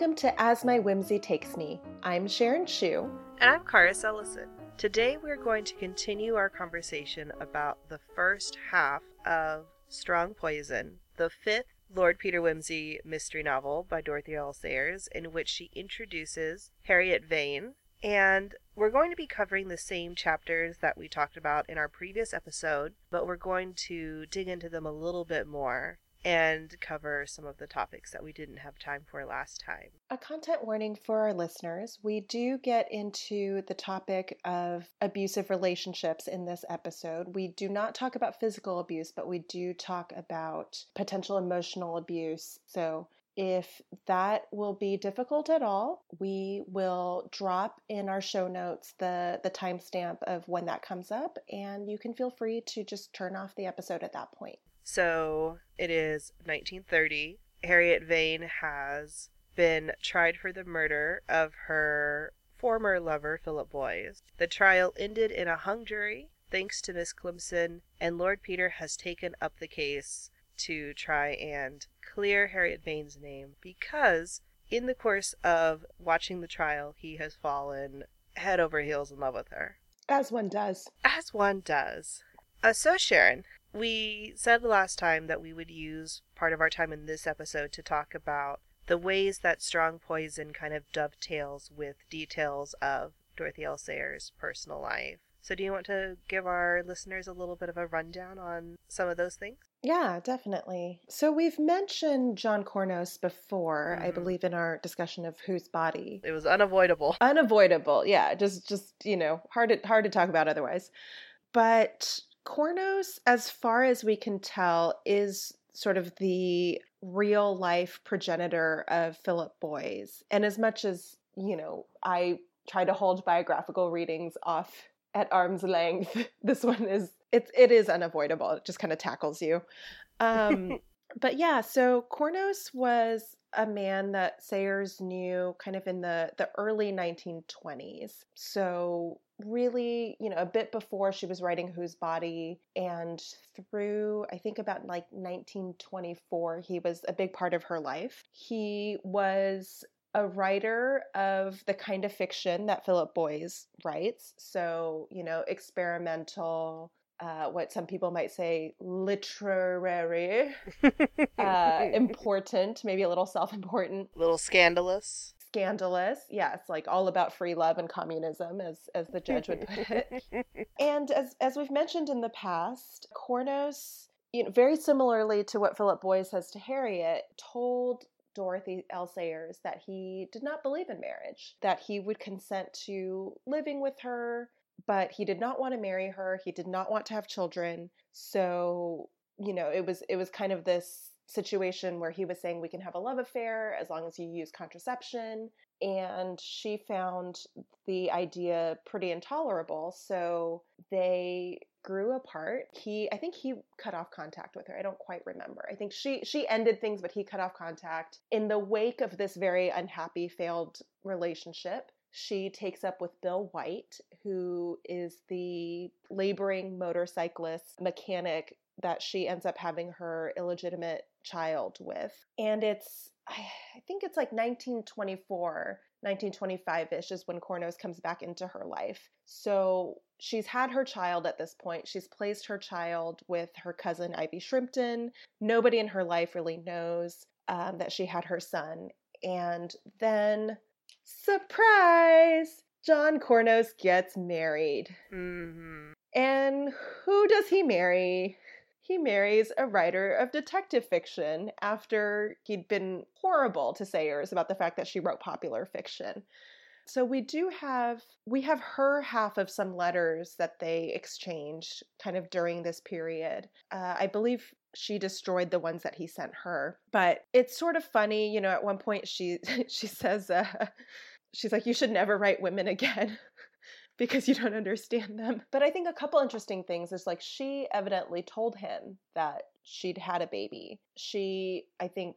Welcome to As My Whimsy Takes Me. I'm Sharon Shu. And I'm Karis Ellison. Today we're going to continue our conversation about the first half of Strong Poison, the fifth Lord Peter Wimsey mystery novel by Dorothy L. Sayers, in which she introduces Harriet Vane. And we're going to be covering the same chapters that we talked about in our previous episode, but we're going to dig into them a little bit more and cover some of the topics that we didn't have time for last time. A content warning for our listeners we do get into the topic of abusive relationships in this episode. We do not talk about physical abuse, but we do talk about potential emotional abuse. So, if that will be difficult at all, we will drop in our show notes the, the timestamp of when that comes up, and you can feel free to just turn off the episode at that point. So it is 1930. Harriet Vane has been tried for the murder of her former lover, Philip Boyes. The trial ended in a hung jury thanks to Miss Climpson, and Lord Peter has taken up the case to try and clear Harriet Vane's name because in the course of watching the trial, he has fallen head over heels in love with her. As one does. As one does. Uh, so, Sharon, we said last time that we would use part of our time in this episode to talk about the ways that strong poison kind of dovetails with details of Dorothy L. Sayers' personal life. So, do you want to give our listeners a little bit of a rundown on some of those things? Yeah, definitely. So we've mentioned John Cournos before, Mm-hmm. I believe in our discussion of whose body. It was unavoidable. Unavoidable. Yeah, just just, you know, hard to hard to talk about otherwise. But Cournos as far as we can tell is sort of the real life progenitor of Philip Boyes. And as much as, you know, I try to hold biographical readings off at arm's length, this one is it it is unavoidable. It just kind of tackles you. Um but yeah, so Cournos was a man that Sayers knew kind of in the the early 1920s. So really, you know, a bit before she was writing Whose Body and through I think about like 1924 he was a big part of her life. He was a writer of the kind of fiction that Philip Boyes writes. So, you know, experimental, uh, what some people might say literary, uh, important, maybe a little self important, a little scandalous. Scandalous. Yes, like all about free love and communism, as as the judge would put it. and as as we've mentioned in the past, Cournos, you know, very similarly to what Philip Boyes says to Harriet, told Dorothy L. Sayers that he did not believe in marriage, that he would consent to living with her, but he did not want to marry her. He did not want to have children. So, you know, it was it was kind of this situation where he was saying we can have a love affair as long as you use contraception and she found the idea pretty intolerable so they grew apart. He i think he cut off contact with her i don't quite remember. I think she she ended things but he cut off contact. In the wake of this very unhappy failed relationship she takes up with Bill White, who is the laboring motorcyclist mechanic that she ends up having her illegitimate child with. And it's, I think it's like 1924, 1925 ish is when Cournos comes back into her life. So she's had her child at this point. She's placed her child with her cousin Ivy Shrimpton. Nobody in her life really knows um, that she had her son. And then, surprise! John Cournos gets married. hmm And who does he marry? He marries a writer of detective fiction after he'd been horrible to Sayers about the fact that she wrote popular fiction. So we do have we have her half of some letters that they exchanged kind of during this period. Uh, I believe she destroyed the ones that he sent her, but it's sort of funny, you know. At one point, she she says, uh, she's like, "You should never write women again." Because you don't understand them. But I think a couple interesting things is like she evidently told him that she'd had a baby. She, I think,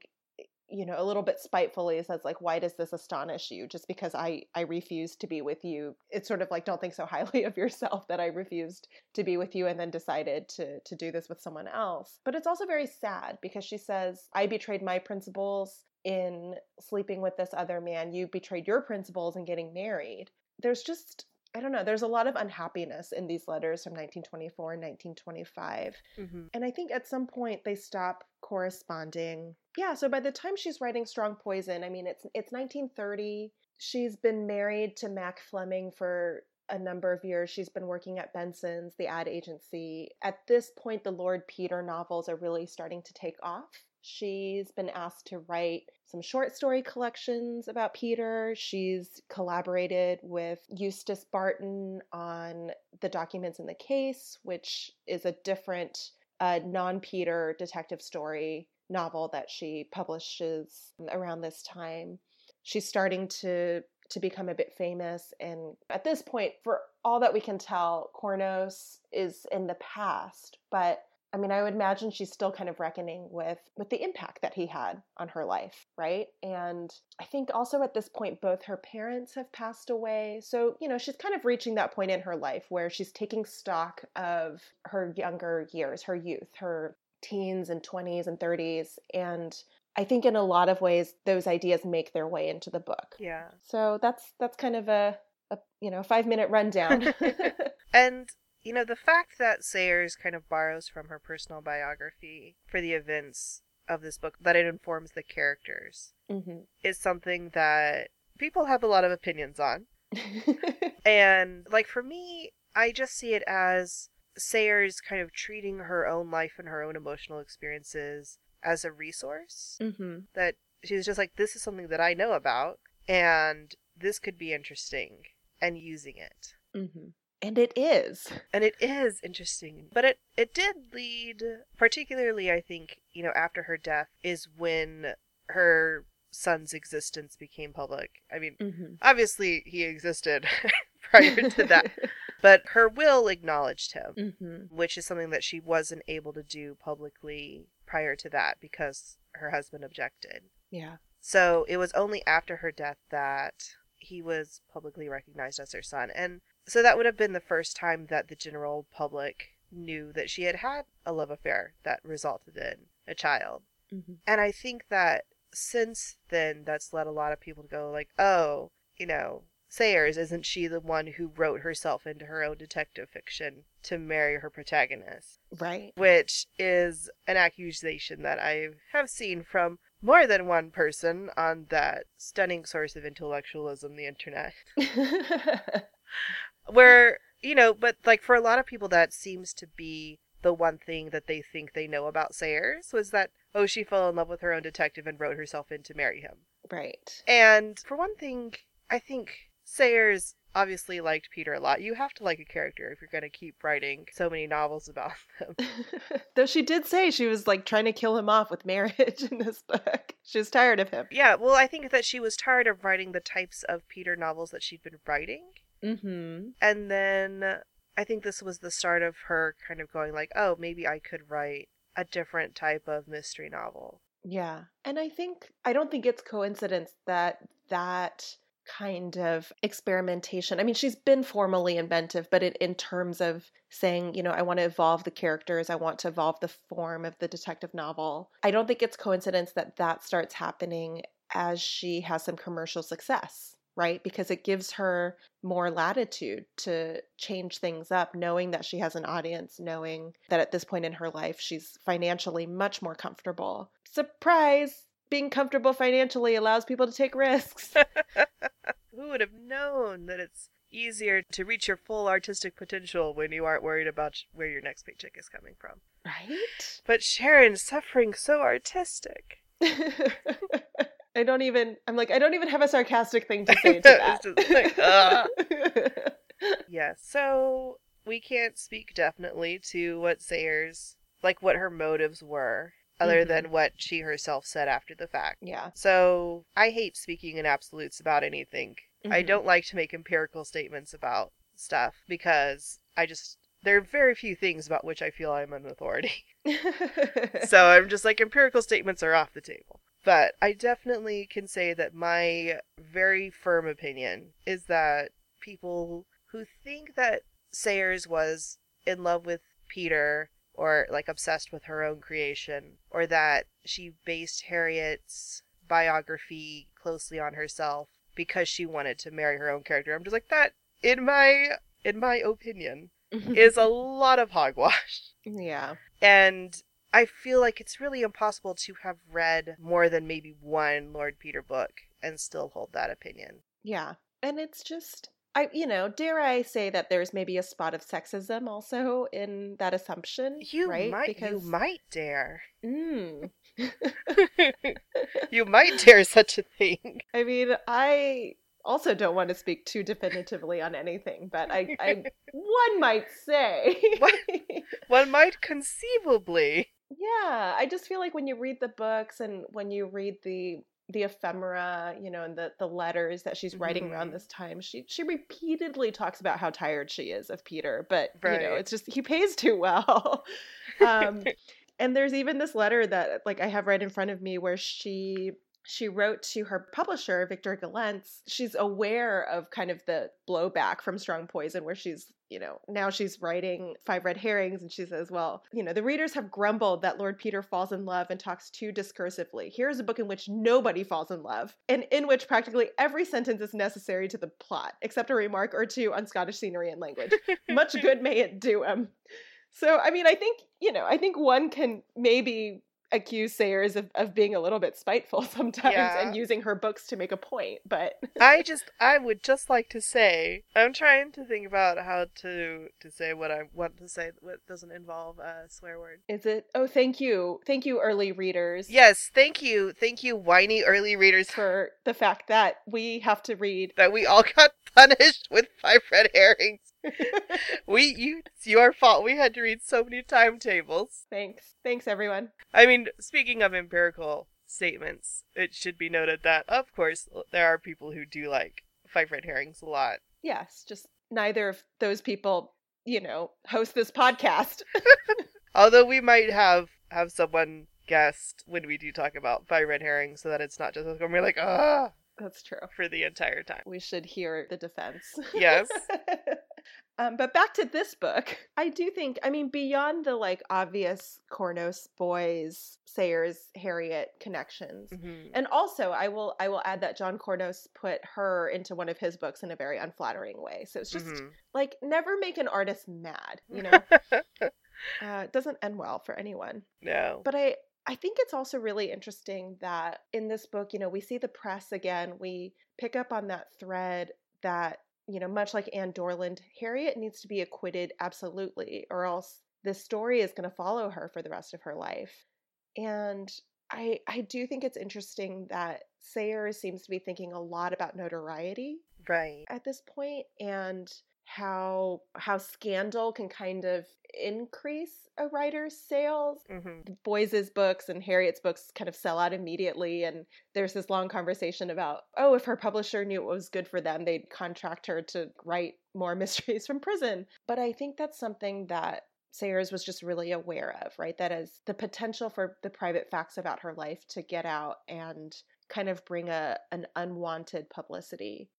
you know, a little bit spitefully says like, "Why does this astonish you? Just because I I refused to be with you? It's sort of like don't think so highly of yourself that I refused to be with you and then decided to to do this with someone else." But it's also very sad because she says, "I betrayed my principles." in sleeping with this other man. You betrayed your principles in getting married. There's just I don't know, there's a lot of unhappiness in these letters from 1924 and 1925. Mm-hmm. And I think at some point they stop corresponding. Yeah, so by the time she's writing Strong Poison, I mean it's it's 1930. She's been married to Mac Fleming for a number of years. She's been working at Benson's, the ad agency. At this point, the Lord Peter novels are really starting to take off. She's been asked to write some short story collections about Peter. She's collaborated with Eustace Barton on the documents in the case, which is a different uh, non Peter detective story novel that she publishes around this time. She's starting to to become a bit famous and at this point for all that we can tell Cournos is in the past but I mean, I would imagine she's still kind of reckoning with with the impact that he had on her life, right? And I think also at this point both her parents have passed away. So, you know, she's kind of reaching that point in her life where she's taking stock of her younger years, her youth, her teens and 20s and 30s and I think in a lot of ways those ideas make their way into the book. Yeah. So that's that's kind of a, a you know, 5 minute rundown. and you know, the fact that Sayers kind of borrows from her personal biography for the events of this book, that it informs the characters, mm-hmm. is something that people have a lot of opinions on. and, like, for me, I just see it as Sayers kind of treating her own life and her own emotional experiences as a resource. Mm-hmm. That she's just like, this is something that I know about, and this could be interesting, and using it. Mm-hmm. And it is. And it is interesting. But it, it did lead, particularly, I think, you know, after her death, is when her son's existence became public. I mean, mm-hmm. obviously he existed prior to that, but her will acknowledged him, mm-hmm. which is something that she wasn't able to do publicly prior to that because her husband objected. Yeah. So it was only after her death that he was publicly recognized as her son. And so that would have been the first time that the general public knew that she had had a love affair that resulted in a child. Mm-hmm. And I think that since then, that's led a lot of people to go, like, oh, you know, Sayers, isn't she the one who wrote herself into her own detective fiction to marry her protagonist? Right. Which is an accusation that I have seen from more than one person on that stunning source of intellectualism, the internet. where you know but like for a lot of people that seems to be the one thing that they think they know about sayers was that oh she fell in love with her own detective and wrote herself in to marry him. Right. And for one thing i think sayers obviously liked peter a lot. You have to like a character if you're going to keep writing so many novels about them though she did say she was like trying to kill him off with marriage in this book. She was tired of him. Yeah well i think that she was tired of writing the types of peter novels that she'd been writing Mm-hmm. And then I think this was the start of her kind of going like, oh, maybe I could write a different type of mystery novel. Yeah. And I think, I don't think it's coincidence that that kind of experimentation. I mean, she's been formally inventive, but it, in terms of saying, you know, I want to evolve the characters, I want to evolve the form of the detective novel. I don't think it's coincidence that that starts happening as she has some commercial success right? Because it gives her more latitude to change things up, knowing that she has an audience, knowing that at this point in her life, she's financially much more comfortable. Surprise! Being comfortable financially allows people to take risks. Who would have known that it's easier to reach your full artistic potential when you aren't worried about where your next paycheck is coming from? Right? But Sharon, suffering so artistic. I don't even. I'm like, I don't even have a sarcastic thing to say to that. like, uh. yeah. So we can't speak definitely to what Sayers, like, what her motives were, other mm-hmm. than what she herself said after the fact. Yeah. So I hate speaking in absolutes about anything. Mm-hmm. I don't like to make empirical statements about stuff because I just there are very few things about which I feel I'm an authority. so I'm just like empirical statements are off the table. But I definitely can say that my very firm opinion is that people who think that Sayers was in love with Peter or like obsessed with her own creation or that she based Harriet's biography closely on herself because she wanted to marry her own character. I'm just like that in my in my opinion is a lot of hogwash. yeah. And I feel like it's really impossible to have read more than maybe one Lord Peter book and still hold that opinion. Yeah. And it's just I you know, dare I say that there's maybe a spot of sexism also in that assumption, You right? might because you might dare. Mm. you might dare such a thing. I mean, I also don't want to speak too definitively on anything, but I, I one might say. What? One might conceivably. Yeah, I just feel like when you read the books and when you read the the ephemera, you know, and the the letters that she's writing around Mhm. this time, she she repeatedly talks about how tired she is of Peter, but you know, it's just he pays too well. um and there's even this letter that like I have right in front of me where she she wrote to her publisher Victor Gollancz. She's aware of kind of the blowback from Strong Poison where she's, you know, now she's writing Five Red Herrings and she says, well, you know, the readers have grumbled that Lord Peter falls in love and talks too discursively. Here's a book in which nobody falls in love and in which practically every sentence is necessary to the plot except a remark or two on Scottish scenery and language much good may it do him. So, I mean, I think, you know, I think one can maybe accuse Sayers of, of being a little bit spiteful sometimes Yeah. and using her books to make a point, but I just I would just like to say I'm trying to think about how to to say what I want to say that doesn't involve a swear word. is it, oh, thank you. Thank you, early readers. Yes, thank you. Thank you whiny early readers For the fact that we have to read. that we all got punished with five red herrings. we you it's your fault. We had to read so many timetables. Thanks. Thanks, everyone. I mean, speaking of empirical statements, it should be noted that of course there are people who do like five red herrings a lot. Yes, just neither of those people, you know, host this podcast. Although we might have have someone guest when we do talk about five red herrings, so that it's not just us going, we're like ah That's true. for the entire time. We should hear the defense. Yes. Um, but back to this book, I do think, I mean, beyond the like obvious Cournos Boyes, Sayers, Harriet connections. Mhm. And also, I will I will add that John Cournos put her into one of his books in a very unflattering way. So it's just Mhm. like never make an artist mad, you know. uh, it doesn't end well for anyone. no. But I I think it's also really interesting that in this book, you know, we see the press again. We pick up on that thread that, you know, much like Ann Dorland, Harriet needs to be acquitted absolutely, or else this story is going to follow her for the rest of her life. And I I do think it's interesting that Sayers seems to be thinking a lot about notoriety right. at this point and how how scandal can kind of increase a writer's sales hmm Boyes's books and Harriet's books kind of sell out immediately. And there's this long conversation about, oh, if her publisher knew what was good for them, they'd contract her to write more mysteries from prison. But I think that's something that Sayers was just really aware of, right? That is the potential for the private facts about her life to get out and kind of bring a an unwanted publicity.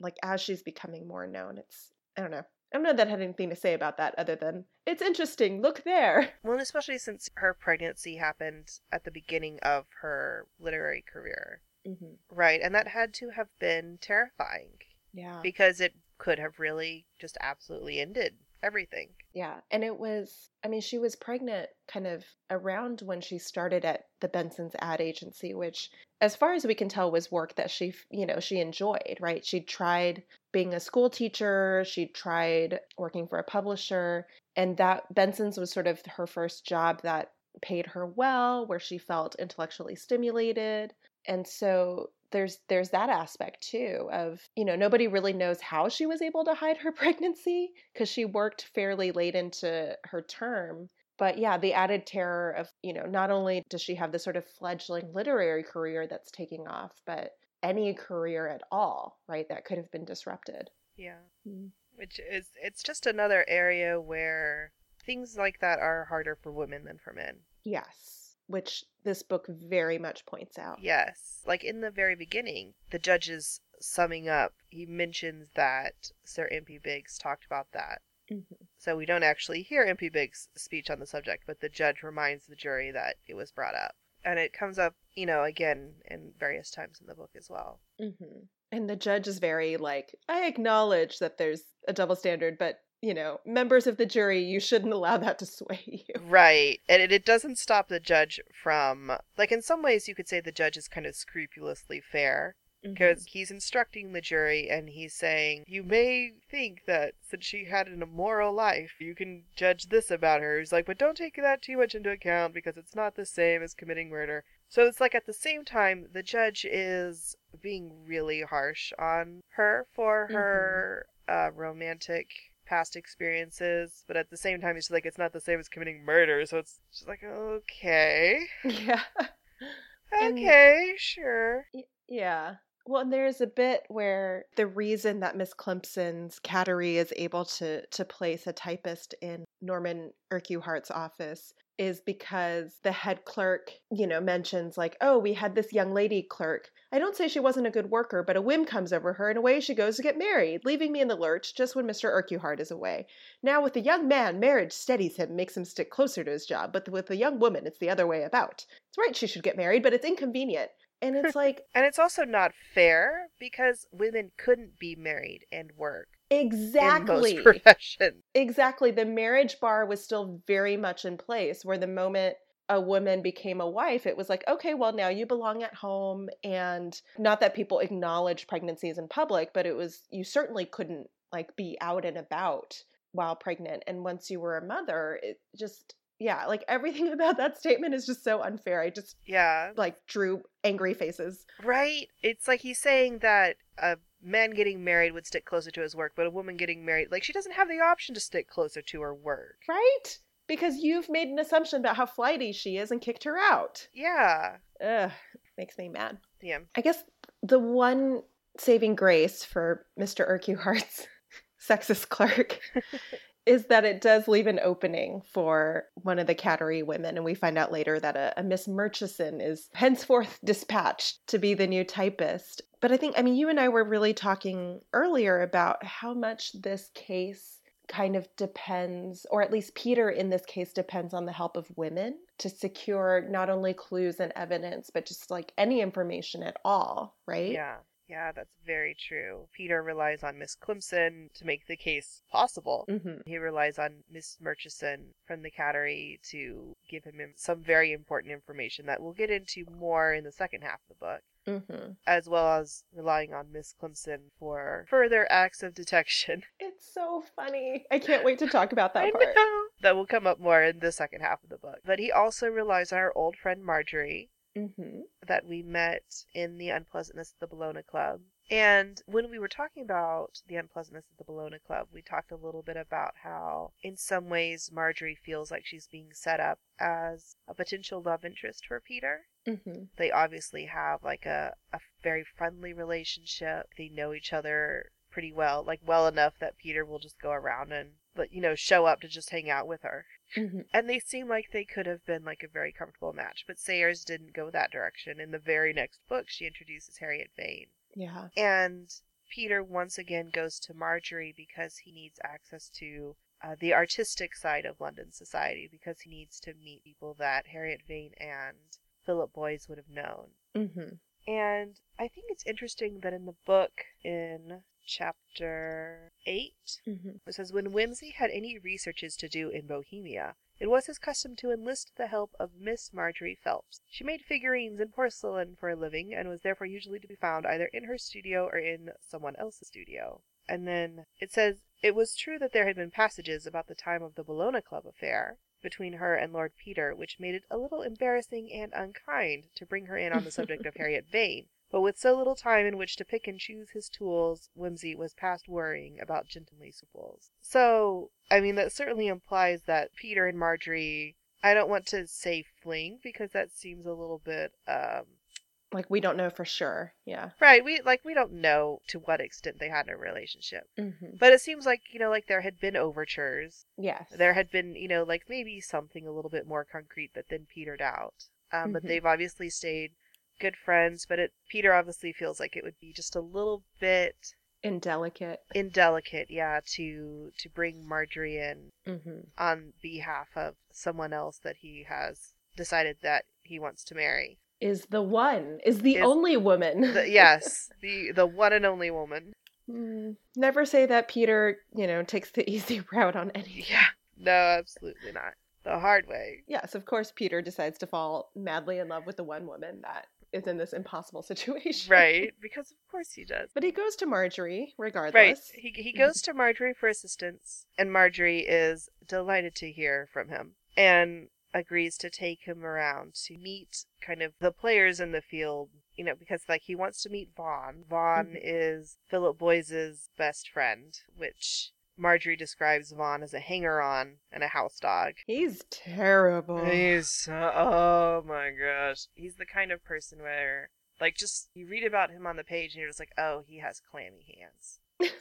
Like as she's becoming more known, it's I don't know. I don't know that I had anything to say about that other than it's interesting. Look there. Well, and especially since her pregnancy happened at the beginning of her literary career. Mm-hmm. Right. And that had to have been terrifying Yeah. because it could have really just absolutely ended everything. Yeah. And it was, I mean, she was pregnant kind of around when she started at the Benson's ad agency, which, as far as we can tell, was work that she, you know, she enjoyed, right? She tried being a school teacher, she tried working for a publisher, and that Benson's was sort of her first job that paid her well, where she felt intellectually stimulated. And so there's there's that aspect too of you know nobody really knows how she was able to hide her pregnancy because she worked fairly late into her term but yeah the added terror of you know not only does she have this sort of fledgling literary career that's taking off but any career at all right that could have been disrupted Yeah. Mm. Which is, it's just another area where things like that are harder for women than for men. yes which this book very much points out Yes. Like in the very beginning, the judge is summing up. He mentions that Sir Impey Biggs talked about that. Mhm. So we don't actually hear Impey Biggs' speech on the subject, but the judge reminds the jury that it was brought up. And it comes up you know, again, in various times in the book as well. Mm-hmm. And the judge is very like, I acknowledge that there's a double standard, but you know, members of the jury, you shouldn't allow that to sway you. Right. And it, it doesn't stop the judge from, like, in some ways, you could say the judge is kind of scrupulously fair because mm-hmm. he's instructing the jury and he's saying, You may think that since she had an immoral life, you can judge this about her. He's like, But don't take that too much into account because it's not the same as committing murder. So it's like at the same time, the judge is being really harsh on her for her mm-hmm. uh, romantic past experiences, but at the same time, it's like it's not the same as committing murder. So it's just like okay, yeah, okay, and, sure, yeah. Well, and there's a bit where the reason that Miss Climpson's Cattery is able to to place a typist in Norman Urquhart's office is because the head clerk, you know, mentions like, "Oh, we had this young lady clerk. I don't say she wasn't a good worker, but a whim comes over her and away she goes to get married, leaving me in the lurch just when Mr. Urquhart is away. Now with a young man, marriage steadies him, makes him stick closer to his job, but with a young woman, it's the other way about. It's right she should get married, but it's inconvenient. And it's like And it's also not fair because women couldn't be married and work. Exactly. In most professions. Exactly. The marriage bar was still very much in place where the moment a woman became a wife, it was like, okay, well, now you belong at home. And not that people acknowledge pregnancies in public, but it was, you certainly couldn't like be out and about while pregnant. And once you were a mother, it just, yeah, like everything about that statement is just so unfair. I just yeah, like drew angry faces. Right? It's like he's saying that a man getting married would stick closer to his work, but a woman getting married, like she doesn't have the option to stick closer to her work. Right? Because you've made an assumption about how flighty she is and kicked her out. Yeah. Ugh, makes me mad. Yeah. I guess the one saving grace for Mr. Urquhart's sexist clerk is that it does leave an opening for one of the Cattery women, and we find out later that a, a, Miss Murchison is henceforth dispatched to be the new typist. But I think, I mean, you and I were really talking earlier about how much this case kind of depends, or at least Peter in this case depends on the help of women to secure not only clues and evidence, but just like any information at all, right? Yeah. Yeah, that's very true. Peter relies on Miss Climpson to make the case possible. Mm-hmm. He relies on Miss Murchison from the Cattery to give him some very important information that we'll get into more in the second half of the book. Mm-hmm. As well as relying on Miss Climpson for further acts of detection. It's so funny. I can't wait to talk about that I part. Know. That will come up more in the second half of the book. But he also relies on our old friend Marjorie, mm-hmm. that we met in the unpleasantness of the Bellona Club. And when we were talking about the unpleasantness of the Bellona Club, we talked a little bit about how, in some ways, Marjorie feels like she's being set up as a potential love interest for Peter. Mm-hmm. They obviously have like a, a very friendly relationship. They know each other pretty well, like well enough that Peter will just go around and, but you know, show up to just hang out with her. Mm-hmm. And they seem like they could have been like a very comfortable match, but Sayers didn't go that direction. In the very next book, she introduces Harriet Vane. Yeah. And Peter once again goes to Marjorie because he needs access to uh, the artistic side of London society because he needs to meet people that Harriet Vane and Philip Boyes would have known. Mm-hmm. And I think it's interesting that in the book, in chapter 8. Mm-hmm. It says When Wimsey had any researches to do in Bohemia, it was his custom to enlist the help of Miss Marjorie Phelps. She made figurines and porcelain for a living, and was therefore usually to be found either in her studio or in someone else's studio. And then it says it was true that there had been passages about the time of the Bellona Club affair between her and Lord Peter, which made it a little embarrassing and unkind to bring her in on the subject of Harriet Vane, but with so little time in which to pick and choose his tools, Wimsey was past worrying about gentlemanly scruples. So, I mean, that certainly implies that Peter and Marjorie, I don't want to say fling because that seems a little bit, um, like we don't know for sure. Yeah. Right. We like we don't know to what extent they had a relationship. Mm-hmm. But it seems like, you know, like there had been overtures. Yes. There had been, you know, like maybe something a little bit more concrete that then petered out. Um, mm-hmm. but they've obviously stayed good friends, but it Peter obviously feels like it would be just a little bit indelicate. Indelicate, yeah, to to bring Marjorie in mm-hmm. on behalf of someone else that he has decided that he wants to marry. is the one, is the Is only woman. The, yes, the the one and only woman. Mm, Never say that Peter, you know, takes the easy route on any. Yeah. No, absolutely not. The hard way. Yes, of course, Peter decides to fall madly in love with the one woman that is in this impossible situation. Right. Because of course he does. But he goes to Marjorie regardless. Right. He he goes to Marjorie for assistance, and Marjorie is delighted to hear from him and agrees to take him around to meet kind of the players in the field. You know, because like he wants to meet Vaughn. Vaughn Mhm. is Philip Boyes's best friend, which Marjorie describes Vaughn as a hanger-on and a house dog. He's terrible. He's oh my gosh. He's the kind of person where like just you read about him on the page and you're just like, oh, he has clammy hands.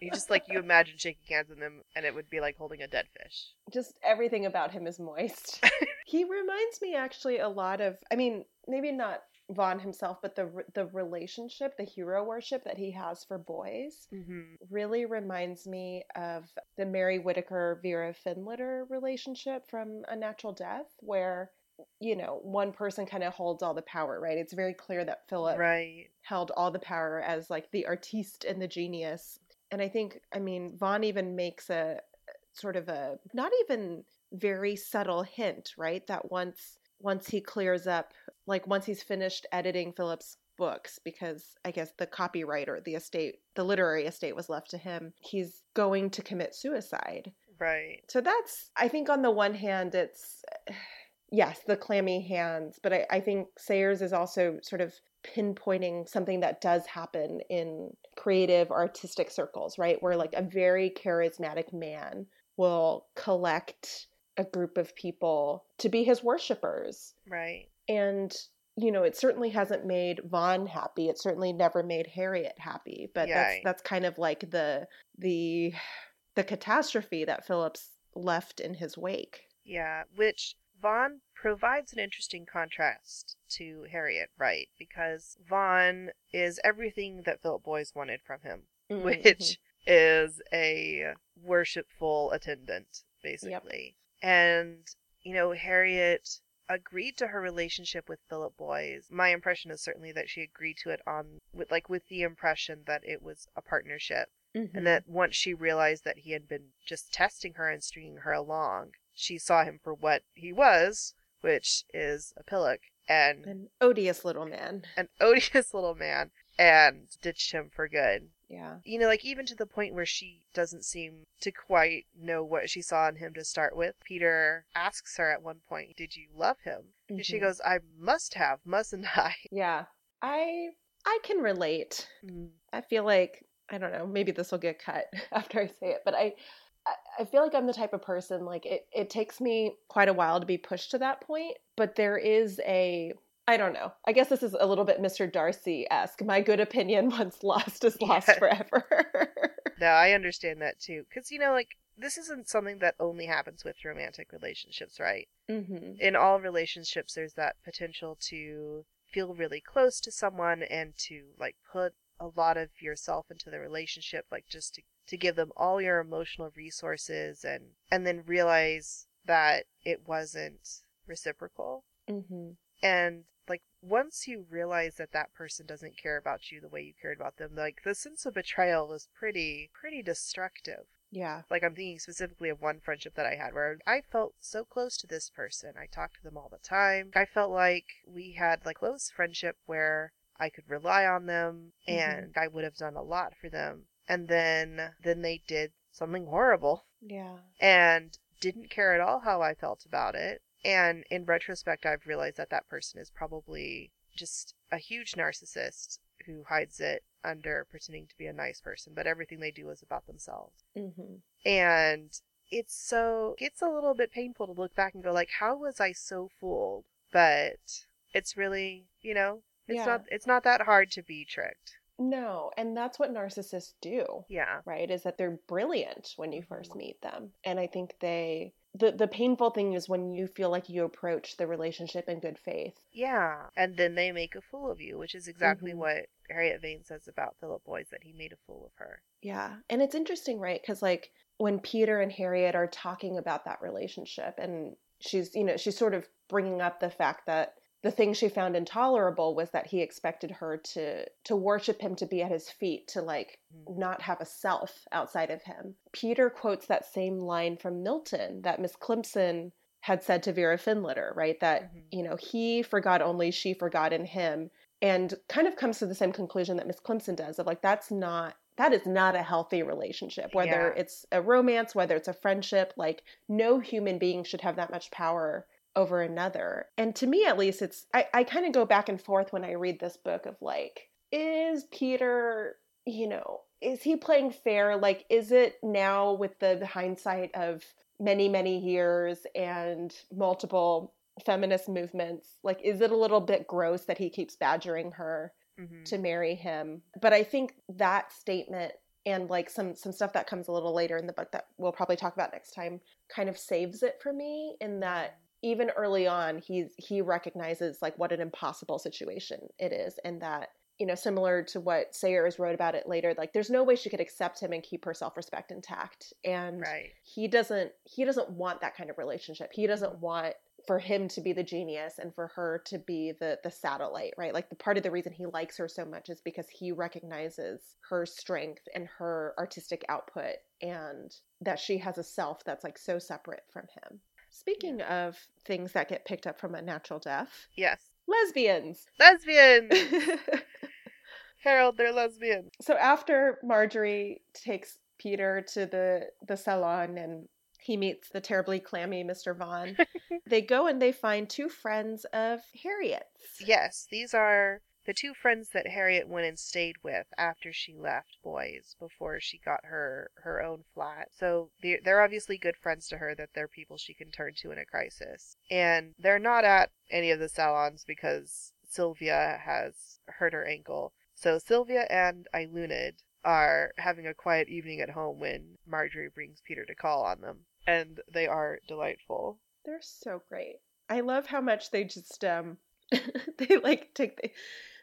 You just like you imagine shaking hands with him and it would be like holding a dead fish. Just everything about him is moist. he reminds me actually a lot of, I mean, maybe not Vaughn himself, but the the relationship, the hero worship that he has for Boyes Mm-hmm. really reminds me of the Mary Whitaker Vera Findlater relationship from A Natural Death, where you know one person kind of holds all the power, right? It's very clear that Philip Right. held all the power as like the artiste and the genius. And I think, I mean, Vaughn even makes a sort of a not even very subtle hint, right? That once once he clears up, like once he's finished editing Philip's books, because I guess the copywriter, the estate, the literary estate was left to him, he's going to commit suicide. Right. So that's, I think, on the one hand, it's yes, the clammy hands, but I, I think Sayers is also sort of pinpointing something that does happen in creative artistic circles, right? Where like a very charismatic man will collect a group of people to be his worshippers. Right. And you know, it certainly hasn't made Vaughn happy. It certainly never made Harriet happy. But that's Yay. that's kind of like the the the catastrophe that Philip's left in his wake. Yeah. Which Vaughn provides an interesting contrast to Harriet, right? Because Vaughn is everything that Philip Boyes wanted from him, Mhm. which is a worshipful attendant, basically. And, you know, Harriet agreed to her relationship with Philip Boyes. My impression is certainly that she agreed to it on with like with the impression that it was a partnership. Mhm. And that once she realized that he had been just testing her and stringing her along, she saw him for what he was, which is a pillock and an odious little man. an odious little man, and ditched him for good. Yeah. You know, like even to the point where she doesn't seem to quite know what she saw in him to start with. Peter asks her at one point, Did you love him? And she Mhm. goes, I must have, mustn't I? Yeah. I I can relate. Mm, I feel like I don't know, maybe this will get cut after I say it, but I I- I feel like I'm the type of person like it it takes me quite a while to be pushed to that point, but there is a I don't know. I guess this is a little bit Mr. Darcy esque. My good opinion once lost is lost Yeah. forever. No, I understand that too. Because, you know, like, this isn't something that only happens with romantic relationships, right? hmm in all relationships there's that potential to feel really close to someone and to like put a lot of yourself into the relationship like just to, to give them all your emotional resources and and then realize that it wasn't reciprocal hmm and like once you realize that that person doesn't care about you the way you cared about them like the sense of betrayal is pretty pretty destructive Yeah. like I'm thinking specifically of one friendship that I had where I felt so close to this person. I talked to them all the time. I felt like we had like close friendship where I could rely on them mm-hmm. and I would have done a lot for them. And then then they did something horrible Yeah. and didn't care at all how I felt about it. And in retrospect, I've realized that that person is probably just a huge narcissist who hides it under pretending to be a nice person, but everything they do is about themselves hmm and it's so it's a little bit painful to look back and go like how was i so fooled but it's really you know it's Yeah. not it's not that hard to be tricked No, and that's what narcissists do. yeah right is that they're brilliant when you Mm-hmm. first meet them and i think they the the painful thing is when you feel like you approach the relationship in good faith. Yeah and then they make a fool of you which is exactly Mhm. what harriet vane says about philip boyes that he made a fool of her. Yeah and it's interesting right? Because like when peter and harriet are talking about that relationship and she's you know she's sort of bringing up the fact that the thing she found intolerable was that he expected her to to worship him to be at his feet to like Mhm. not have a self outside of him peter quotes that same line from milton that miss climpson had said to vera findlater right that Mhm. you know he forgot only she forgot in him and kind of comes to the same conclusion that miss climpson does of like that's not that is not a healthy relationship whether Yeah. it's a romance whether it's a friendship like no human being should have that much power over another. And to me, at least, it's I, I kind of go back and forth when I read this book of like, is Peter, you know, is he playing fair? Like, is it now with the hindsight of many, many years and multiple feminist movements, like, is it a little bit gross that he keeps badgering her Mhm. to marry him? But I think that statement and like some some stuff that comes a little later in the book that we'll probably talk about next time kind of saves it for me in that even early on he's he recognizes like what an impossible situation it is and that you know similar to what sayers wrote about it later like there's no way she could accept him and keep her self-respect intact. And Right. he doesn't he doesn't want that kind of relationship. He doesn't mm-hmm. want for him to be the genius and for her to be the the satellite right? Like the part of the reason he likes her so much is because he recognizes her strength and her artistic output and that she has a self that's like so separate from him speaking of things that get picked up from a natural death Yes. lesbians Lesbians. Harold, they're lesbian. so after Marjorie takes Peter to the the salon and he meets the terribly clammy Mr. Vaughn, they go and they find two friends of Harriet's. Yes, these are the two friends that Harriet went and stayed with after she left Boyes before she got her her own flat. So they're, they're obviously good friends to her that they're people she can turn to in a crisis. And they're not at any of the salons because Sylvia has hurt her ankle. So Sylvia and Eiluned are having a quiet evening at home when Marjorie brings Peter to call on them. And they are delightful. They're so great. I love how much they just um they like take the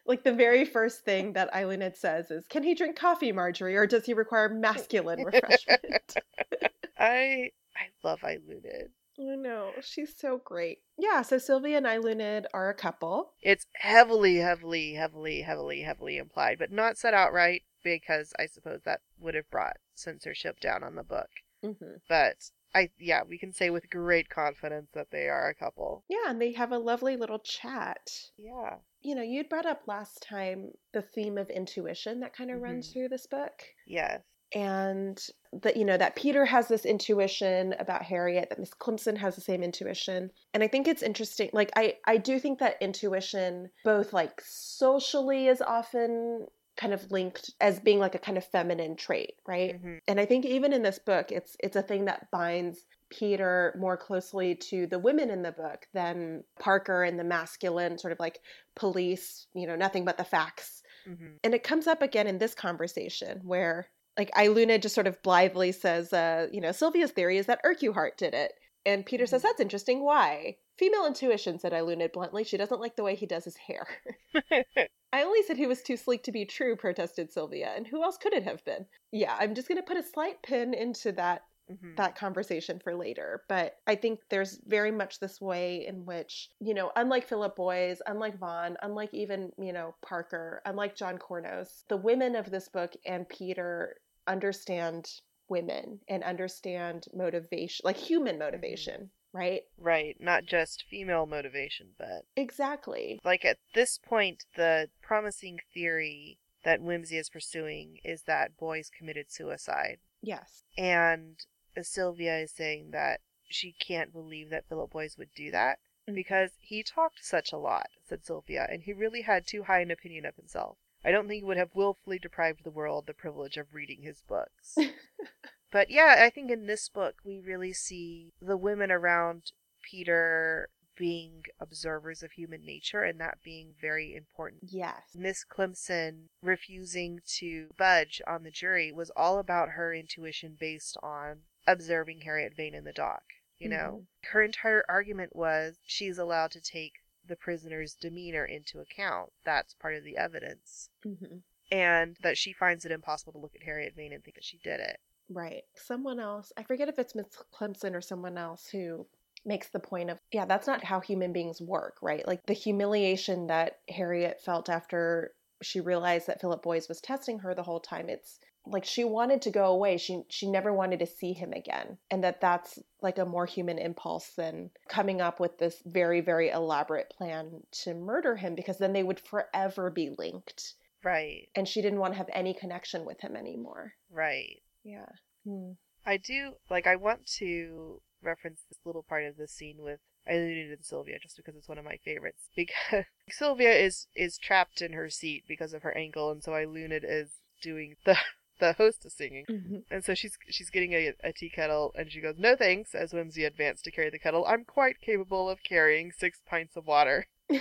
like the very first thing that Eileen says is, "Can he drink coffee, Marjorie, or does he require masculine refreshment?" I I love Eiluned. I know she's so great. Yeah, so Sylvia and Eiluned are a couple. It's heavily, heavily, heavily, heavily, heavily implied, but not said outright because I suppose that would have brought censorship down on the book. Mm-hmm. But I, yeah, we can say with great confidence that they are a couple. Yeah, and they have a lovely little chat. Yeah. You know, you'd brought up last time the theme of intuition that kind of runs Mhm. through this book. Yes. And that, you know, that Peter has this intuition about Harriet, that Miss Clemson has the same intuition. And I think it's interesting. Like, I, I do think that intuition, both like socially, is often kind of linked as being like a kind of feminine trait, right? Mhm. and I think even in this book, it's it's a thing that binds Peter more closely to the women in the book than Parker and the masculine sort of like police, you know, nothing but the facts. Mhm. And it comes up again in this conversation where like Eiluned just sort of blithely says, uh, you know, Sylvia's theory is that Urquhart did it. And Peter says, Mhm. that's interesting. Why? Female intuition, said Eiluned bluntly. She doesn't like the way he does his hair. I only said he was too sleek to be true, protested Sylvia. And who else could it have been? Yeah, I'm just going to put a slight pin into that Mhm. that conversation for later. But I think there's very much this way in which, you know, unlike Philip Boyes, unlike Vaughn, unlike even, you know, Parker, unlike John Cournos, the women of this book and Peter understand women and understand motivation, like human motivation, right? Right. Not just female motivation, but Exactly. like at this point, the promising theory that Wimsey is pursuing is that Boyes committed suicide. Yes. And Sylvia is saying that she can't believe that Philip Boyes would do that Mhm. because he talked such a lot, said Sylvia, and he really had too high an opinion of himself. I don't think he would have willfully deprived the world the privilege of reading his books. but yeah, I think in this book we really see the women around Peter being observers of human nature and that being very important. Yes. Miss Climpson refusing to budge on the jury was all about her intuition based on observing Harriet Vane in the dock. You know, her entire argument was she's allowed to take the prisoner's demeanor into account. That's part of the evidence. hmm And that she finds it impossible to look at Harriet Vane and think that she did it. Right. Someone else, I forget if it's Miss Climpson or someone else who makes the point of, yeah, that's not how human beings work, right? Like the humiliation that Harriet felt after she realized that Philip Boyes was testing her the whole time. It's like she wanted to go away. She she never wanted to see him again. And that that's like a more human impulse than coming up with this very very elaborate plan to murder him because then they would forever be linked. Right. And she didn't want to have any connection with him anymore. Right. Yeah. Hmm. I do like I want to reference this little part of the scene with Eiluned and Sylvia just because it's one of my favorites. Because Sylvia is is trapped in her seat because of her ankle, and so Eiluned is doing the the hostess singing. Mhm. And so she's she's getting a, a tea kettle, and she goes, "No thanks." As Wimsey advanced to carry the kettle, I'm quite capable of carrying six pints of water.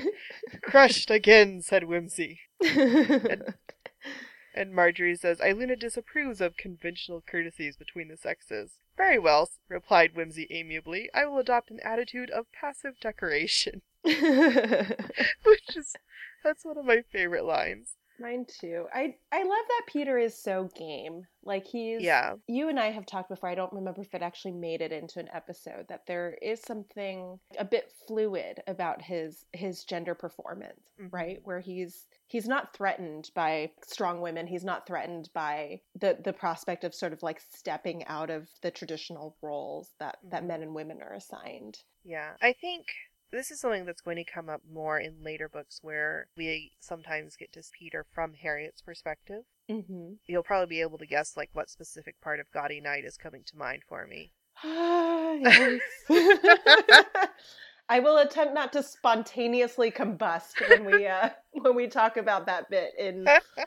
Crushed again, said Wimsey. And Marjorie says, Eiluned disapproves of conventional courtesies between the sexes. Very well, replied Wimsey amiably. I will adopt an attitude of passive decoration. Which is, that's one of my favorite lines. Mine too. I I love that Peter is so game. Like he's Yeah. You and I have talked before. I don't remember if it actually made it into an episode that there is something a bit fluid about his his gender performance, Mhm. right? Where he's he's not threatened by strong women. He's not threatened by the the prospect of sort of like stepping out of the traditional roles that that Mhm. men and women are assigned. Yeah. I think this is something that's going to come up more in later books where we sometimes get to Peter from Harriet's perspective. Mm-hmm. You'll probably be able to guess like what specific part of Gaudy Night is coming to mind for me. yes. I will attempt not to spontaneously combust when we uh, when we talk about that bit in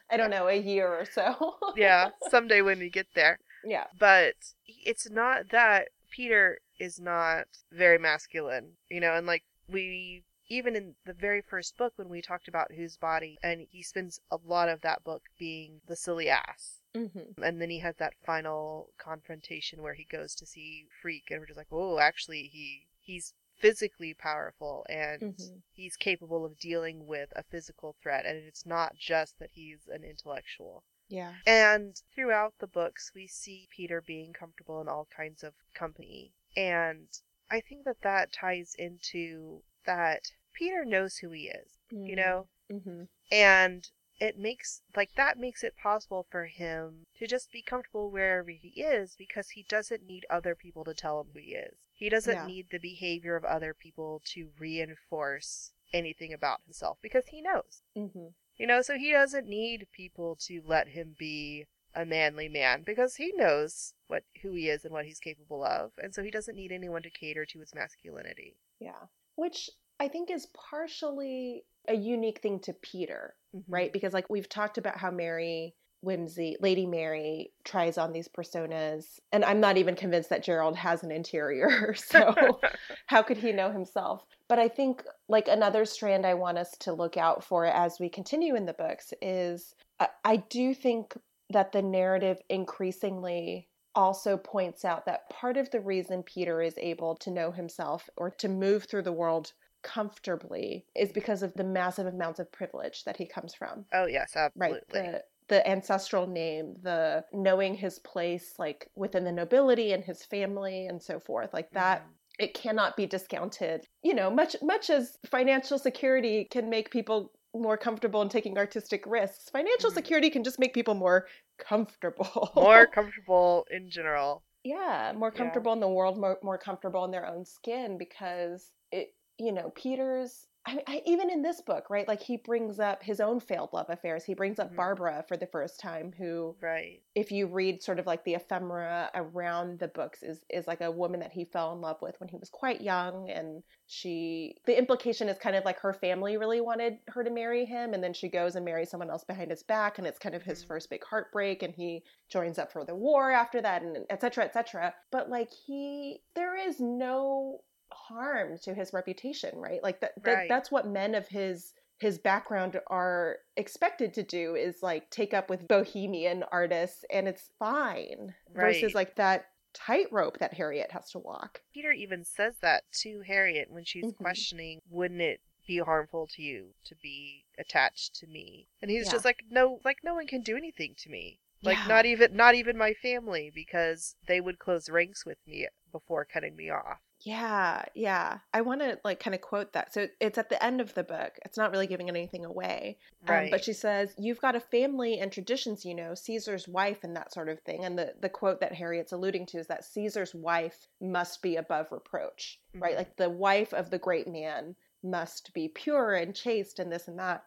I don't know a year or so. yeah, someday when we get there. yeah. but it's not that Peter is not very masculine, you know, and like we even in the very first book when we talked about whose body and he spends a lot of that book being the silly ass. Mm-hmm. And then he has that final confrontation where he goes to see Freke and we're just like, "Oh, actually he he's physically powerful and Mhm. he's capable of dealing with a physical threat and it's not just that he's an intellectual." Yeah. And throughout the books, we see Peter being comfortable in all kinds of company. And I think that that ties into that Peter knows who he is, you know? Mm-hmm. And it makes, like, that makes it possible for him to just be comfortable wherever he is because he doesn't need other people to tell him who he is. He doesn't Yeah. need the behavior of other people to reinforce anything about himself because he knows. Mm-hmm. You know, so he doesn't need people to let him be a manly man because he knows what who he is and what he's capable of, and so he doesn't need anyone to cater to his masculinity. Yeah. Which I think is partially a unique thing to Peter, Mm-hmm. right? Because like we've talked about how Mary Wimsey, Lady Mary tries on these personas, and I'm not even convinced that Gerald has an interior. So how could he know himself? But I think like another strand I want us to look out for as we continue in the books is I, I do think that the narrative increasingly also points out that part of the reason Peter is able to know himself or to move through the world comfortably is because of the massive amounts of privilege that he comes from oh yes, right absolutely. the the ancestral name the knowing his place like within the nobility and his family and so forth like that Mhm. it cannot be discounted you know much much as financial security can make people more comfortable in taking artistic risks financial Mhm. security can just make people more comfortable More comfortable in general. yeah more Yeah. comfortable in the world more, more comfortable in their own skin because it you know peter's I I, even in this book, right? Like he brings up his own failed love affairs. He brings up Mhm. Barbara for the first time, who Right. if you read sort of like the ephemera around the books is is like a woman that he fell in love with when he was quite young and she the implication is kind of like her family really wanted her to marry him and then she goes and marries someone else behind his back and it's kind of his Mhm. first big heartbreak and he joins up for the war after that and etc. cetera et cetera but like he there is no harm to his reputation right like that, that Right. that's what men of his his background are expected to do is like take up with bohemian artists and it's fine versus like that tightrope that Harriet has to walk. Peter even says that to Harriet when she's Mhm. questioning, wouldn't it be harmful to you to be attached to me? And he's Yeah. just like, no, like no one can do anything to me. Like Yeah. not even not even my family because they would close ranks with me before cutting me off. Yeah, yeah. I want to like kind of quote that. So it's at the end of the book. It's not really giving anything away. Um, Right. but she says, "You've got a family and traditions, you know, Caesar's wife and that sort of thing." And the the quote that Harriet's alluding to is that Caesar's wife must be above reproach, right? Mhm. Like the wife of the great man must be pure and chaste and this and that.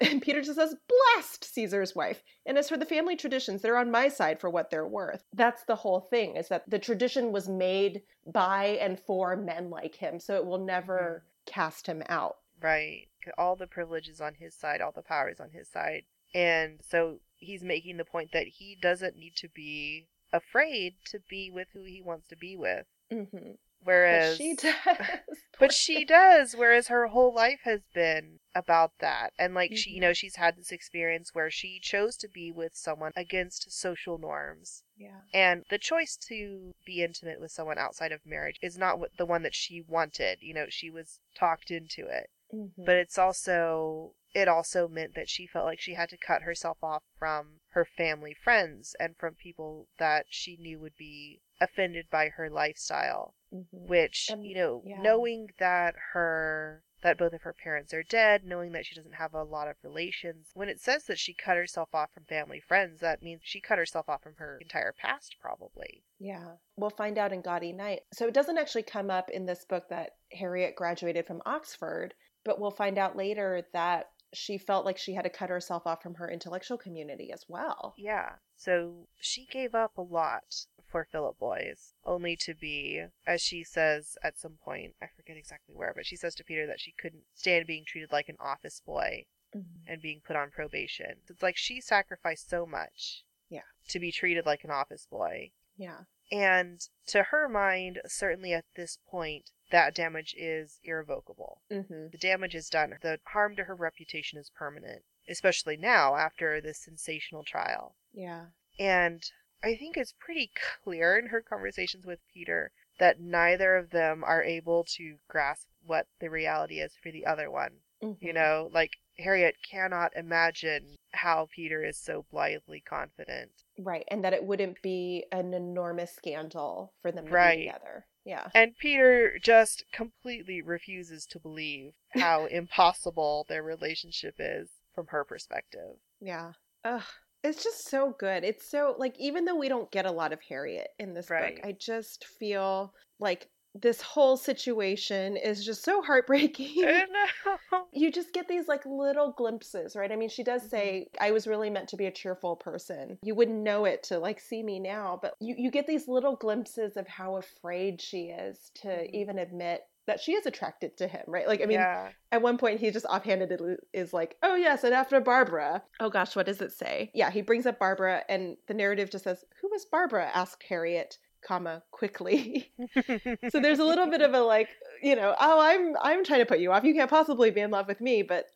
And Peter just says, "Blast Caesar's wife." And as for the family traditions, they're on my side for what they're worth. That's the whole thing is that the tradition was made by and for men like him, so it will never cast him out. Right. All the privileges on his side, all the powers on his side. And so he's making the point that he doesn't need to be afraid to be with who he wants to be with. Mm-hmm. Whereas But she does. but she does whereas her whole life has been about that and like she you Mhm. know she's had this experience where she chose to be with someone against social norms yeah. and the choice to be intimate with someone outside of marriage is not the one that she wanted you know she was talked into it Mm-hmm. but it's also it also meant that she felt like she had to cut herself off from her family friends and from people that she knew would be offended by her lifestyle mm-hmm. which And- you know yeah. knowing that her that both of her parents are dead knowing that she doesn't have a lot of relations when it says that she cut herself off from family friends that means she cut herself off from her entire past probably Yeah. We'll find out in Gaudy Night. So it doesn't actually come up in this book that Harriet graduated from Oxford, but we'll find out later that she felt like she had to cut herself off from her intellectual community as well. yeah so she gave up a lot for philip Boyes, only to be as she says at some point i forget exactly where but she says to peter that she couldn't stand being treated like an office boy Mm-hmm. and being put on probation it's like she sacrificed so much Yeah. to be treated like an office boy Yeah. And to her mind, certainly at this point, that damage is irrevocable. Mm-hmm. The damage is done. The harm to her reputation is permanent, especially now after this sensational trial. Yeah. And I think it's pretty clear in her conversations with Peter that neither of them are able to grasp what the reality is for the other one. Mm-hmm. You know, like Harriet cannot imagine how Peter is so blithely confident. Right. And that it wouldn't be an enormous scandal for them to Right. be together. Yeah. And Peter just completely refuses to believe how impossible their relationship is from her perspective. Yeah. Ugh. It's just so good. It's so like even though we don't get a lot of Harriet in this Right. book, I just feel like this whole situation is just so heartbreaking. I know. you just get these like little glimpses, right? I mean, she does say, I was really meant to be a cheerful person. You wouldn't know it to like see me now, but you, you get these little glimpses of how afraid she is to Mhm. even admit that she is attracted to him, right? Like, I mean, yeah. at one point he just offhandedly is like, oh, yes, and after Barbara. Oh gosh, what does it say? Yeah, he brings up Barbara, and the narrative just says, who was Barbara? asked Harriet, comma, quickly. so there's a little bit of a like you know oh i'm i'm trying to put you off you can't possibly be in love with me but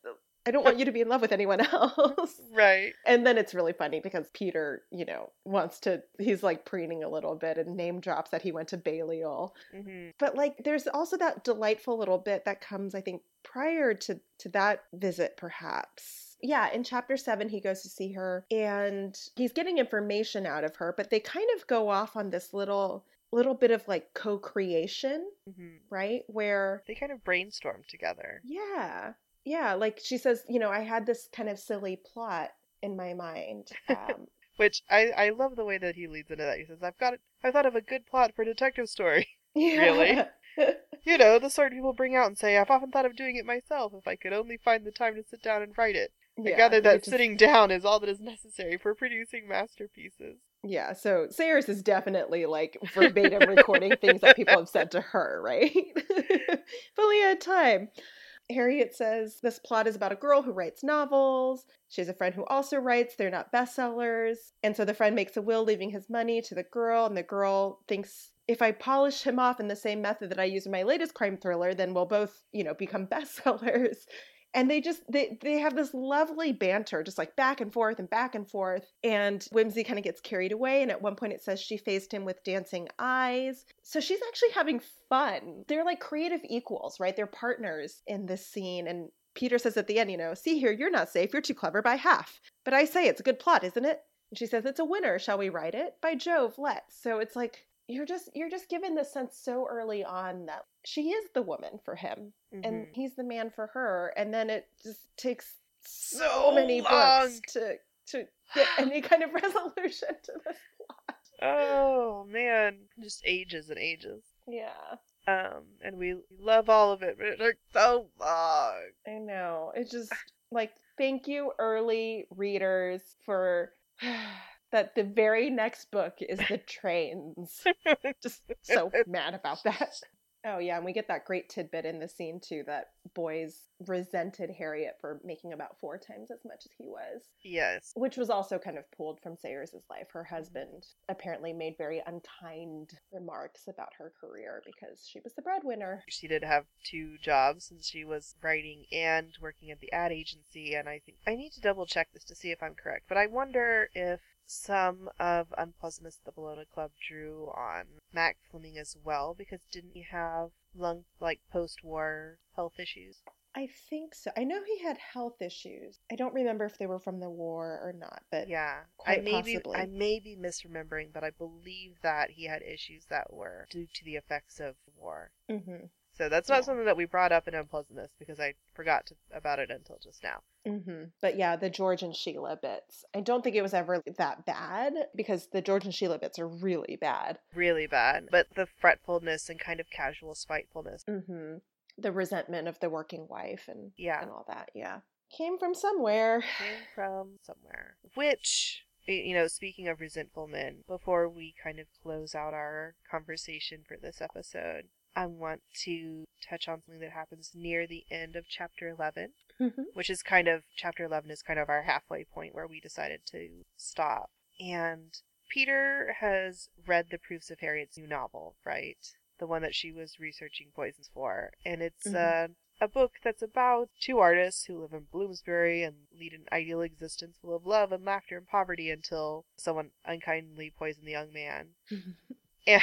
i don't want you to be in love with anyone else right. and then it's really funny because peter you know wants to he's like preening a little bit and name drops that he went to balliol Mm-hmm. but like there's also that delightful little bit that comes i think prior to to that visit perhaps yeah in chapter 7 he goes to see her and he's getting information out of her but they kind of go off on this little little bit of like co-creation hmm right where They kind of brainstorm together. yeah yeah like she says you know i had this kind of silly plot in my mind um, Which I, I love the way that he leads into that. He says, I've got I thought of a good plot for a detective story. yeah. You know, the sort people bring out and say, I've often thought of doing it myself if I could only find the time to sit down and write it. I Yeah, gather that just- sitting down is all that is necessary for producing masterpieces. Yeah, so Sayers is definitely like verbatim recording things that people have said to her, right? if only had time. Harriet says this plot is about a girl who writes novels. She has a friend who also writes. They're not bestsellers. And so the friend makes a will leaving his money to the girl, and the girl thinks if I polish him off in the same method that I use in my latest crime thriller, then we'll both, you know, become bestsellers and they just they they have this lovely banter just like back and forth and back and forth. And wimsey kind of gets carried away. And at one point it says she faced him with dancing eyes. So she's actually having fun. They're like creative equals right? They're partners in this scene. And peter says at the end you know see here you're not safe. You're too clever by half. But i say it's a good plot isn't it? And she says, It's a winner. Shall we write it? By Jove, let's. So it's like, you're just you're just given the sense so early on that she is the woman for him Mhm. and he's the man for her and then it just takes so So many long. books to to get any kind of resolution to this plot oh man, just ages and ages. yeah Um, and we love all of it, but it took so long. i know it's just like thank you early readers for that the very next book is the trains just so mad about that. Oh yeah, and we get that great tidbit in the scene too that boyes resented Harriet for making about four times as much as he was, Yes. which was also kind of pulled from Sayers' life. Her husband apparently made very unkind remarks about her career because she was the breadwinner. She did have two jobs since she was writing and working at the ad agency, and I think I need to double check this to see if I'm correct. But I wonder if some of Unpleasantness at the Bellona Club drew on Mac Fleming as well, because didn't he have lung like post war health issues? I think so. I know he had health issues. I don't remember if they were from the war or not, but Yeah, quite I may be possibly. I may be misremembering, but I believe that he had issues that were due to the effects of war. hmm So that's not Yeah. something that we brought up in Unpleasantness because I forgot to, about it until just now. hmm But yeah, the George and Sheila bits. I don't think it was ever that bad because the George and Sheila bits are really bad. Really bad. But the fretfulness and kind of casual spitefulness. mm-hmm. The resentment of the working wife and Yeah. and all that. Yeah, came from somewhere. Came from somewhere. Which, you know, speaking of resentful men, before we kind of close out our conversation for this episode, I want to touch on something that happens near the end of chapter 11. Mhm. which is kind of chapter 11 is kind of our halfway point where we decided to stop. And Peter has read the proofs of Harriet's new novel, right? The one that she was researching poisons for. And it's uh, a book that's about two artists who live in Bloomsbury and lead an ideal existence full of love and laughter and poverty until someone unkindly poisoned the young man. And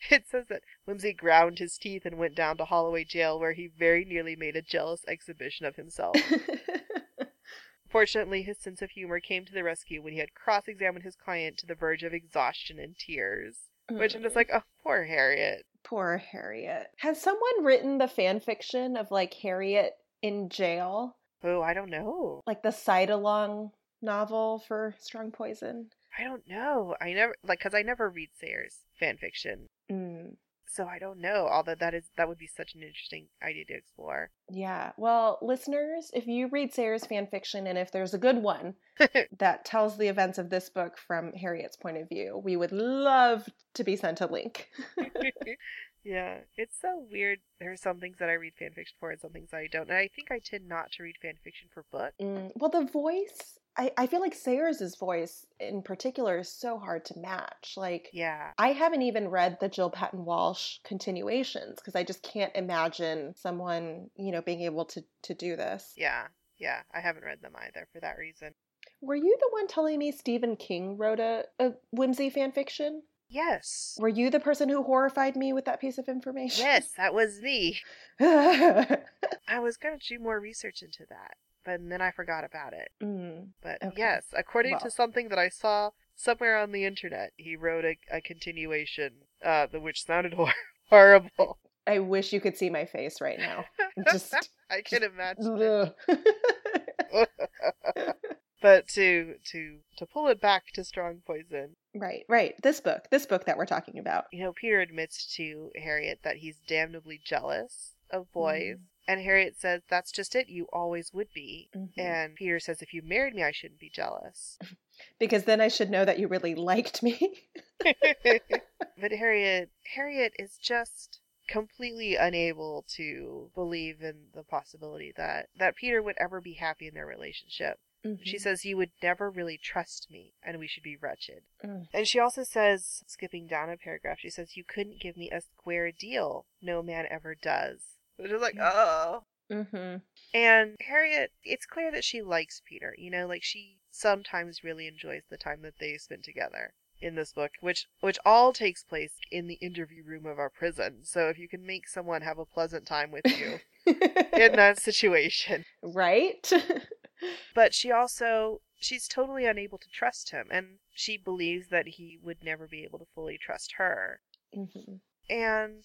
it says that Wimsey ground his teeth and went down to Holloway jail where he very nearly made a jealous exhibition of himself. Fortunately, his sense of humor came to the rescue when he had cross examined his client to the verge of exhaustion and tears. Which I'm just like, oh, poor Harriet. poor Harriet. Has someone written the fan fiction of like Harriet in jail, Oh, I don't know. like the side along novel for Strong Poison? I don't know. I never, like, because I never read Sayers fan fiction. Mm. So I don't know. Although that is, that would be such an interesting idea to explore. Yeah. Well, listeners, if you read Sayers fan fiction and if there's a good one that tells the events of this book from Harriet's point of view, we would love to be sent a link. yeah, it's so weird. There are some things that I read fan fiction for and some things I don't. And I think I tend not to read fan fiction for books. Mm, well, the voice, I, I feel like Sayers' voice in particular is so hard to match. Like, Yeah. I haven't even read the Jill Paton Walsh continuations because I just can't imagine someone, you know, being able to to do this. Yeah. Yeah. I haven't read them either for that reason. Were you the one telling me Stephen King wrote a, a wimsey fan fiction? Yes. Were you the person who horrified me with that piece of information? Yes, that was me. I was going to do more research into that, but then I forgot about it. But Okay. yes, according Well. to something that I saw somewhere on the internet, he wrote a, a continuation, uh, the which sounded hor- horrible. I wish you could see my face right now. Just, I can imagine. but to to to pull it back to strong poison, right, right. This book, this book that we're talking about. you know, Peter admits to Harriet that he's damnably jealous of boyes. Mm. And Harriet says, That's just it, you always would be. Mhm. And Peter says, If you married me, I shouldn't be jealous. Because then I should know that you really liked me. but Harriet Harriet is just completely unable to believe in the possibility that that Peter would ever be happy in their relationship. She Mhm. says you would never really trust me and we should be wretched. Mm. And she also says, skipping down a paragraph, she says you couldn't give me a square deal. No man ever does. Which is like, oh. Mhm. And Harriet, it's clear that she likes Peter. You know, like she sometimes really enjoys the time that they spend together in this book, which which all takes place in the interview room of our prison. So if you can make someone have a pleasant time with you in that situation, right? but she also she's totally unable to trust him and she believes that he would never be able to fully trust her. Mm-hmm. And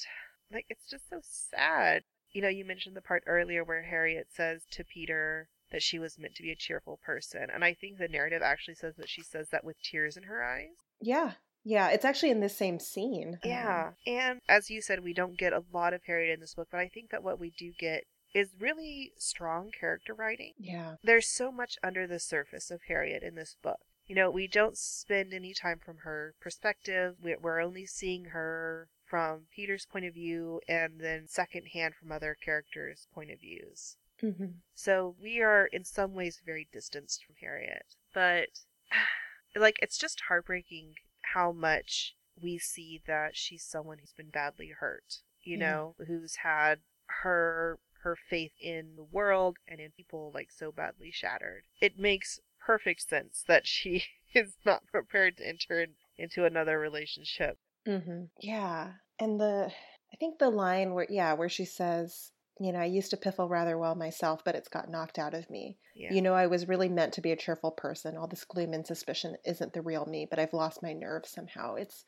like it's just so sad. You know, you mentioned the part earlier where Harriet says to Peter that she was meant to be a cheerful person, and I think the narrative actually says that she says that with tears in her eyes. Yeah. Yeah, it's actually in the same scene. Yeah. And as you said, we don't get a lot of Harriet in this book, but I think that what we do get is really strong character writing. Yeah. There's so much under the surface of Harriet in this book. You know, we don't spend any time from her perspective. We're only seeing her from Peter's point of view and then secondhand from other characters' point of views. Mm-hmm. So we are in some ways very distanced from Harriet. But, like, it's just heartbreaking how much we see that she's someone who's been badly hurt, you Yeah. know, who's had her her faith in the world and in people like so badly shattered. It makes perfect sense that she is not prepared to enter in, into another relationship. Mm-hmm. Yeah. And the, I think the line where, yeah, where she says, you know, I used to piffle rather well myself, but it's got knocked out of me. Yeah. You know, I was really meant to be a cheerful person. All this gloom and suspicion isn't the real me, but I've lost my nerve somehow. It's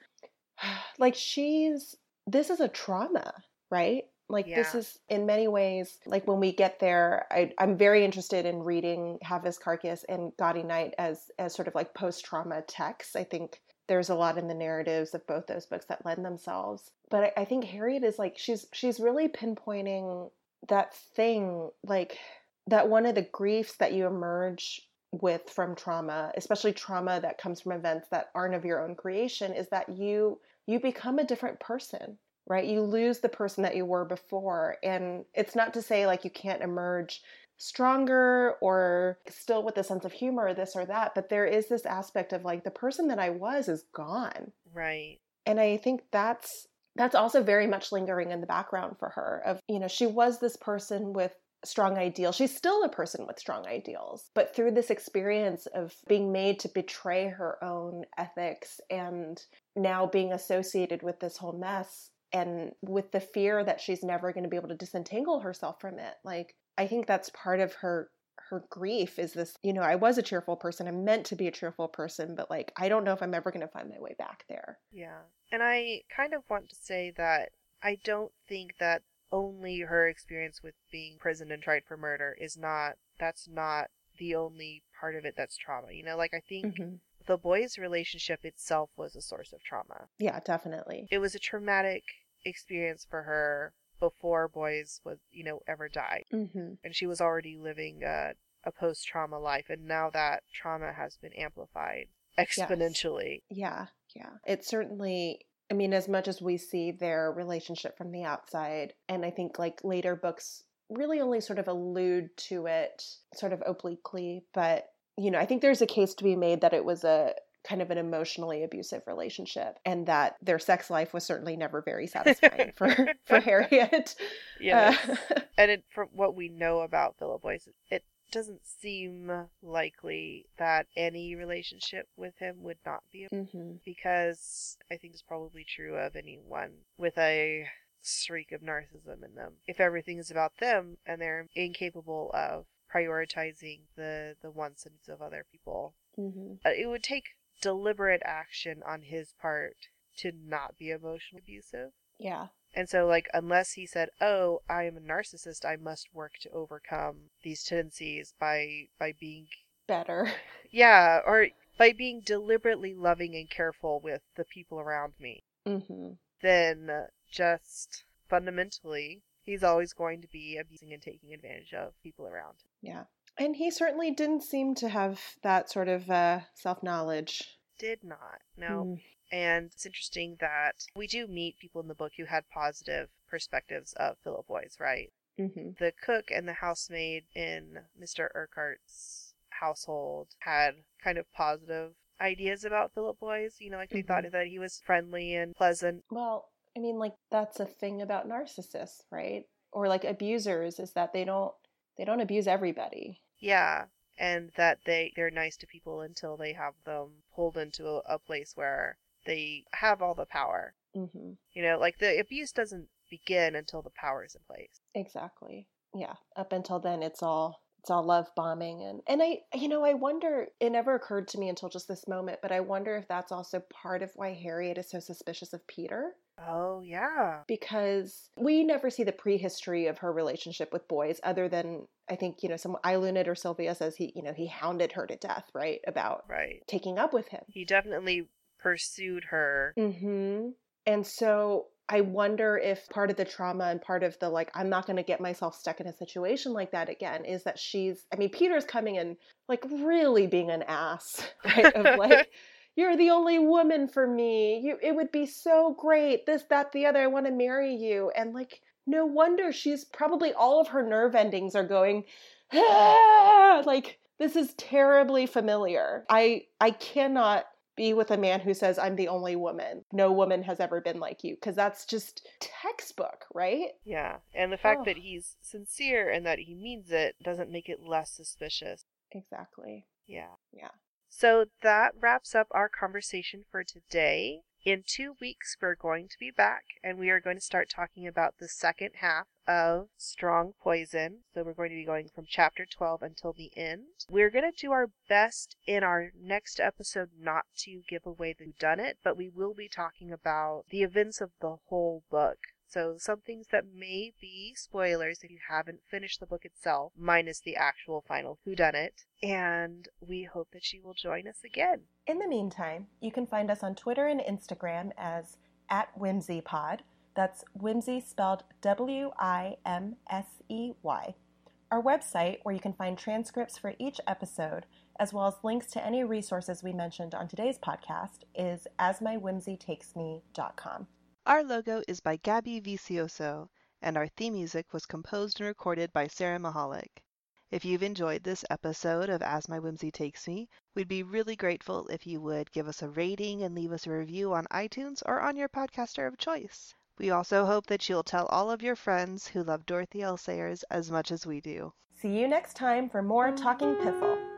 like she's, this is a trauma, right? Like this is in many ways like when we get there. I, I'm very interested in reading Have His Carcase and Gaudy Night as as sort of like post trauma texts. I think there's a lot in the narratives of both those books that lend themselves. But I, I think Harriet is like she's she's really pinpointing that thing like that one of the griefs that you emerge with from trauma, especially trauma that comes from events that aren't of your own creation, is that you you become a different person right? You lose the person that you were before. And it's not to say like you can't emerge stronger or still with a sense of humor or this or that, but there is this aspect of like the person that I was is gone. Right. And I think that's that's also very much lingering in the background for her of, you know, she was this person with strong ideals. She's still a person with strong ideals, but through this experience of being made to betray her own ethics and now being associated with this whole mess, and with the fear that she's never going to be able to disentangle herself from it like i think that's part of her her grief is this you know i was a cheerful person i'm meant to be a cheerful person but like i don't know if i'm ever going to find my way back there Yeah. And I kind of want to say that I don't think that only her experience with being imprisoned and tried for murder is not that's not the only part of it that's trauma. You know, like I think Mhm. the boyes' relationship itself was a source of trauma. yeah definitely It was a traumatic experience for her before boyes was, you know, ever died. hmm And she was already living a, a post trauma life and now that trauma has been amplified exponentially. yeah yeah it certainly i mean as much as we see their relationship from the outside and i think like later books really only sort of allude to it sort of obliquely but you know i think there's a case to be made that it was a kind of an emotionally abusive relationship and that their sex life was certainly never very satisfying for for harriet Yeah. Uh, and it, from what we know about Philip Boyes, it doesn't seem likely that any relationship with him would not be mm-hmm. because I think it's probably true of anyone with a streak of narcissism in them. If everything is about them and they're incapable of prioritizing the the wants and needs of other people, Mhm. uh, it would take deliberate action on his part to not be emotionally abusive. yeah And so, like, unless he said, "Oh, I am a narcissist. I must work to overcome these tendencies by by being, better yeah, or by being deliberately loving and careful with the people around me," hmm then just fundamentally, he's always going to be abusing and taking advantage of people around. him. yeah and he certainly didn't seem to have that sort of uh, self-knowledge Did not no. Mm. And it's interesting that we do meet people in the book who had positive perspectives of Philip Boyes, right? hmm the cook and the housemaid in Mr. Urquhart's household had kind of positive ideas about Philip Boyes. You know, like they Mhm. thought that he was friendly and pleasant. Well, I mean, like that's a thing about narcissists, right? Or like abusers is that they don't they don't abuse everybody. Yeah. And that they, they're nice to people until they have them pulled into a, a place where they have all the power. hmm You know, like the abuse doesn't begin until the power is in place. Exactly. Yeah. Up until then, it's all it's all love bombing and and I you know I wonder it never occurred to me until just this moment but I wonder if that's also part of why Harriet is so suspicious of Peter Oh, yeah. because we never see the prehistory of her relationship with boyes other than I think you know some Eiluned or Sylvia says he you know he hounded her to death right about Right. taking up with him He definitely pursued her. Mm-hmm. And so I wonder if part of the trauma and part of the like, I'm not going to get myself stuck in a situation like that again is that she's, I mean, Peter's coming in like really being an ass, right? Of like, you're the only woman for me. You, it would be so great. This, that, the other. I want to marry you. And like, no wonder she's probably all of her nerve endings are going, ah! like, this is terribly familiar. I, I cannot be with a man who says I'm the only woman. No woman has ever been like you because that's just textbook, right? Yeah. And the fact Ugh. that he's sincere and that he means it doesn't make it less suspicious. Exactly. Yeah. Yeah. So that wraps up our conversation for today. In two weeks, we're going to be back and we are going to start talking about the second half of Strong Poison. So we're going to be going from chapter 12 until the end. We're going to do our best in our next episode not to give away the whodunit, but we will be talking about the events of the whole book. So some things that may be spoilers if you haven't finished the book itself, minus the actual final whodunit. And we hope that you will join us again. In the meantime, you can find us on Twitter and Instagram as at WimseyPod. That's Wimsey spelled W I M S E Y. Our website, where you can find transcripts for each episode, as well as links to any resources we mentioned on today's podcast, is asmywimseytakesme.com. Our logo is by Gabby Vicioso, and our theme music was composed and recorded by Sarah Mahalik. If you've enjoyed this episode of As My Wimsey Takes Me, we'd be really grateful if you would give us a rating and leave us a review on iTunes or on your podcaster of choice. We also hope that you'll tell all of your friends who love Dorothy L. Sayers as much as we do. See you next time for more Talking Piffle.